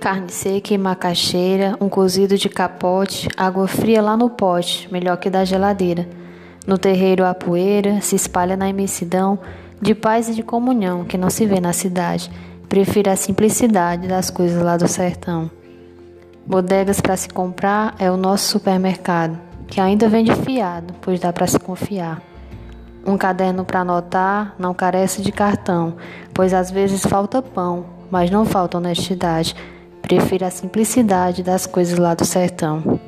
Carne seca e macaxeira, um cozido de capote, água fria lá no pote, melhor que da geladeira. No terreiro a poeira se espalha na imensidão de paz e de comunhão que não se vê na cidade. Prefiro a simplicidade das coisas lá do sertão. Bodegas para se comprar é o nosso supermercado, que ainda vende fiado, pois dá para se confiar. Um caderno para anotar não carece de cartão, pois às vezes falta pão, mas não falta honestidade. Prefiro a simplicidade das coisas lá do sertão.